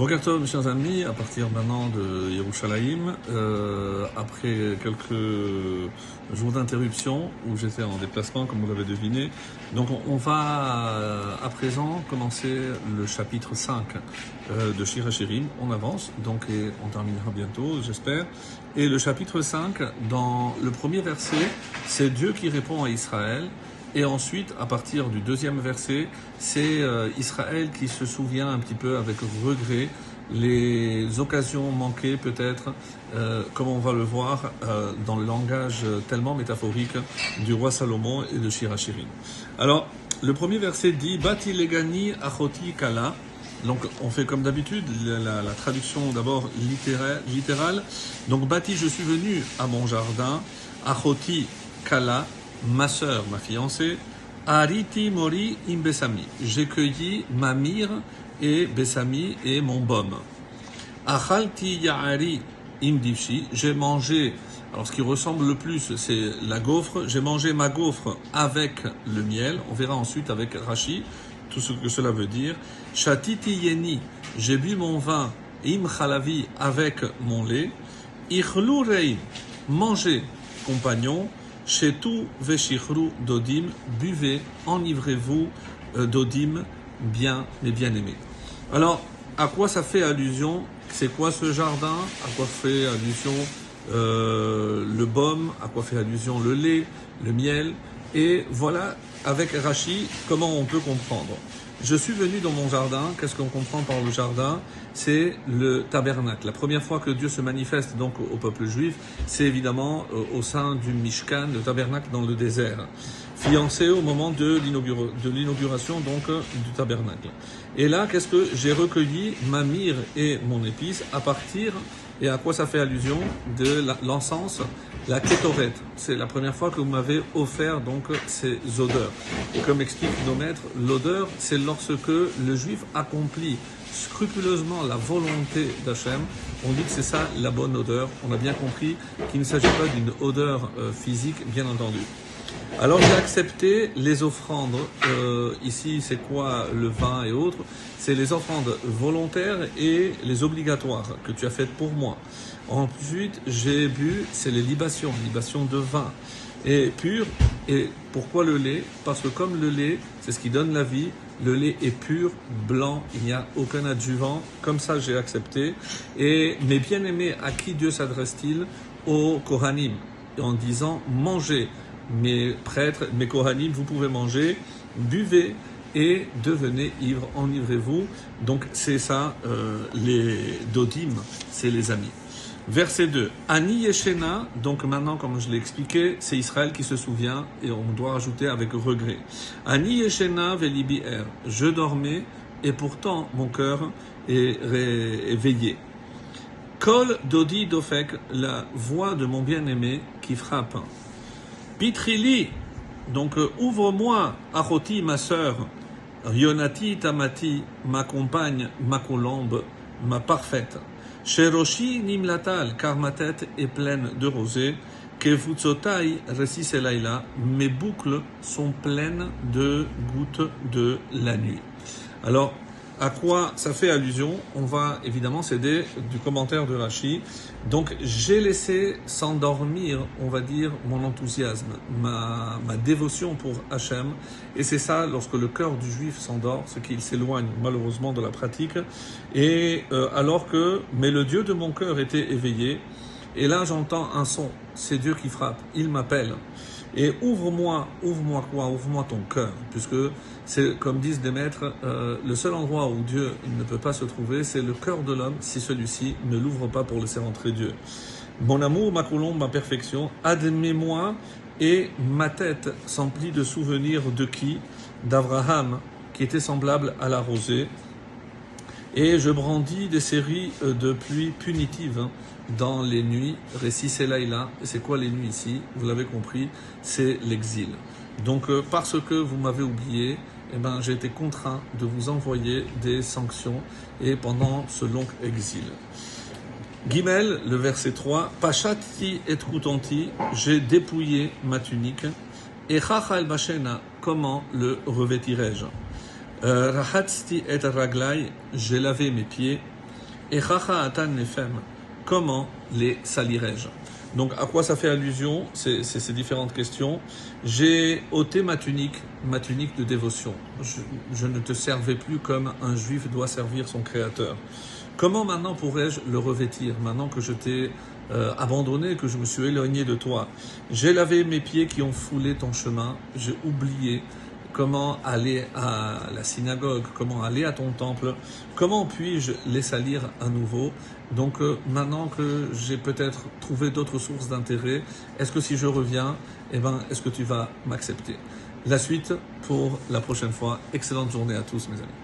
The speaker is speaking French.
Mes chers amis, à partir maintenant de Yerushalayim, euh, après quelques jours d'interruption où j'étais en déplacement, comme vous l'avez deviné, donc on, va euh, à présent commencer le chapitre 5 euh, de Shirachirim. On avance, donc et on terminera bientôt, j'espère. Et le chapitre 5, dans le premier verset, c'est Dieu qui répond à Israël. Et ensuite, à partir du deuxième verset, c'est euh, Israël qui se souvient un petit peu avec regret les occasions manquées peut-être, euh, comme on va le voir euh, dans le langage tellement métaphorique du roi Salomon et de Shirachirim. Alors, le premier verset dit Bati legani achoti kala. Donc, on fait comme d'habitude la, la, traduction d'abord littérale. Donc, Bati, je suis venu à mon jardin. Achoti kala, ma sœur, ma fiancée, Ariti Mori Imbesami. J'ai cueilli ma mire et Besami et mon baume. Achalti Ya'ari Imdivshi. J'ai mangé, alors ce qui ressemble le plus, c'est la gaufre. J'ai mangé ma gaufre avec le miel. On verra ensuite avec Rashi tout ce que cela veut dire. Shatiti Yeni. J'ai bu mon vin. Im Khalavi avec mon lait. Ichlu. Manger, compagnon. Chetou veshichru dodim, buvez, enivrez-vous euh, dodim, bien et bien aimé. Alors, à quoi ça fait allusion? C'est quoi ce jardin? À quoi fait allusion euh, le baume? À quoi fait allusion le lait, le miel? Et voilà, avec Rachi, comment on peut comprendre. Je suis venu dans mon jardin. Qu'est-ce qu'on comprend par le jardin? C'est le tabernacle. La première fois que Dieu se manifeste donc au peuple juif, c'est évidemment euh, au sein du Mishkan, le tabernacle dans le désert, fiancé au moment de l'inauguration donc du tabernacle. Et là, qu'est-ce que j'ai recueilli? Ma myrrhe et mon épice à partir et à quoi ça fait allusion de l'encens, la kétorette. C'est la première fois que vous m'avez offert donc ces odeurs. Et comme explique nos maîtres, l'odeur, c'est lorsque le juif accomplit scrupuleusement la volonté d'Hachem. On dit que c'est ça la bonne odeur. On a bien compris qu'il ne s'agit pas d'une odeur euh, physique, bien entendu. Alors j'ai accepté les offrandes. Euh, ici, c'est quoi le vin et autres? C'est les offrandes volontaires et les obligatoires que tu as faites pour moi. Ensuite, j'ai bu, c'est les libations, libations de vin et pur. Et pourquoi le lait? Parce que comme le lait, c'est ce qui donne la vie, le lait est pur, blanc, il n'y a aucun adjuvant. Comme ça, j'ai accepté. Et mes bien-aimés, à qui Dieu s'adresse-t-il? Aux Kohanim, en disant mangez mes prêtres, mes Kohanim, vous pouvez manger, buvez et devenez ivres, enivrez-vous. Donc c'est ça, euh, les dodim, c'est les amis. Verset 2. Ani Yeshena, donc maintenant, comme je l'ai expliqué, c'est Israël qui se souvient et on doit rajouter avec regret. Ani Yeshena velibi er. Je dormais et pourtant mon cœur est réveillé. Kol Dodi Dofek, la voix de mon bien-aimé qui frappe. Pitrili, donc euh, ouvre-moi, Achoti, ma sœur, Rionati, Tamati, ma compagne, ma colombe, ma parfaite. Sheroshi Nimlatal, car ma tête est pleine de rosée. Kevutsotai Resiselaila, mes boucles sont pleines de gouttes de la nuit. Alors, à quoi ça fait allusion On va évidemment s'aider du commentaire de Rashi. Donc j'ai laissé s'endormir, on va dire, mon enthousiasme, ma, ma dévotion pour Hachem. Et c'est ça, lorsque le cœur du juif s'endort, ce qu'il s'éloigne malheureusement de la pratique. Et euh, alors que, mais le Dieu de mon cœur était éveillé. Et là j'entends un son, c'est Dieu qui frappe, il m'appelle. Et ouvre-moi, ouvre-moi quoi? Ouvre-moi ton cœur, puisque c'est comme disent des maîtres, euh, le seul endroit où Dieu ne peut pas se trouver, c'est le cœur de l'homme, si celui-ci ne l'ouvre pas pour laisser entrer Dieu. Mon amour, ma colombe, ma perfection, admets-moi et ma tête s'emplit de souvenirs de qui? D'Abraham, qui était semblable à la rosée. Et je brandis des séries euh, de pluie punitives hein, dans les nuits. Récit c'est là et là. C'est quoi les nuits ici? Vous l'avez compris, c'est l'exil. Donc euh, parce que vous m'avez oublié, eh ben, j'ai été contraint de vous envoyer des sanctions et pendant ce long exil. Gimel, le verset 3, Pachati et Koutanti, j'ai dépouillé ma tunique. Et Chachal Bashena, comment le revêtirai-je? Rahatsti et Raglai, j'ai lavé mes pieds. Et Chacha Atan Nefem, comment les salirais-je Donc à quoi ça fait allusion? C'est ces différentes questions. J'ai ôté ma tunique, ma tunique de dévotion. Je, je ne te servais plus comme un juif doit servir son créateur. Comment maintenant pourrais-je le revêtir maintenant que je t'ai euh, abandonné, que je me suis éloigné de toi? J'ai lavé mes pieds qui ont foulé ton chemin, j'ai oublié comment aller à la synagogue, comment aller à ton temple, comment puis-je les salir à nouveau Donc euh, maintenant que j'ai peut-être trouvé d'autres sources d'intérêt, est-ce que si je reviens, eh ben, est-ce que tu vas m'accepter? La suite pour la prochaine fois. Excellente journée à tous mes amis.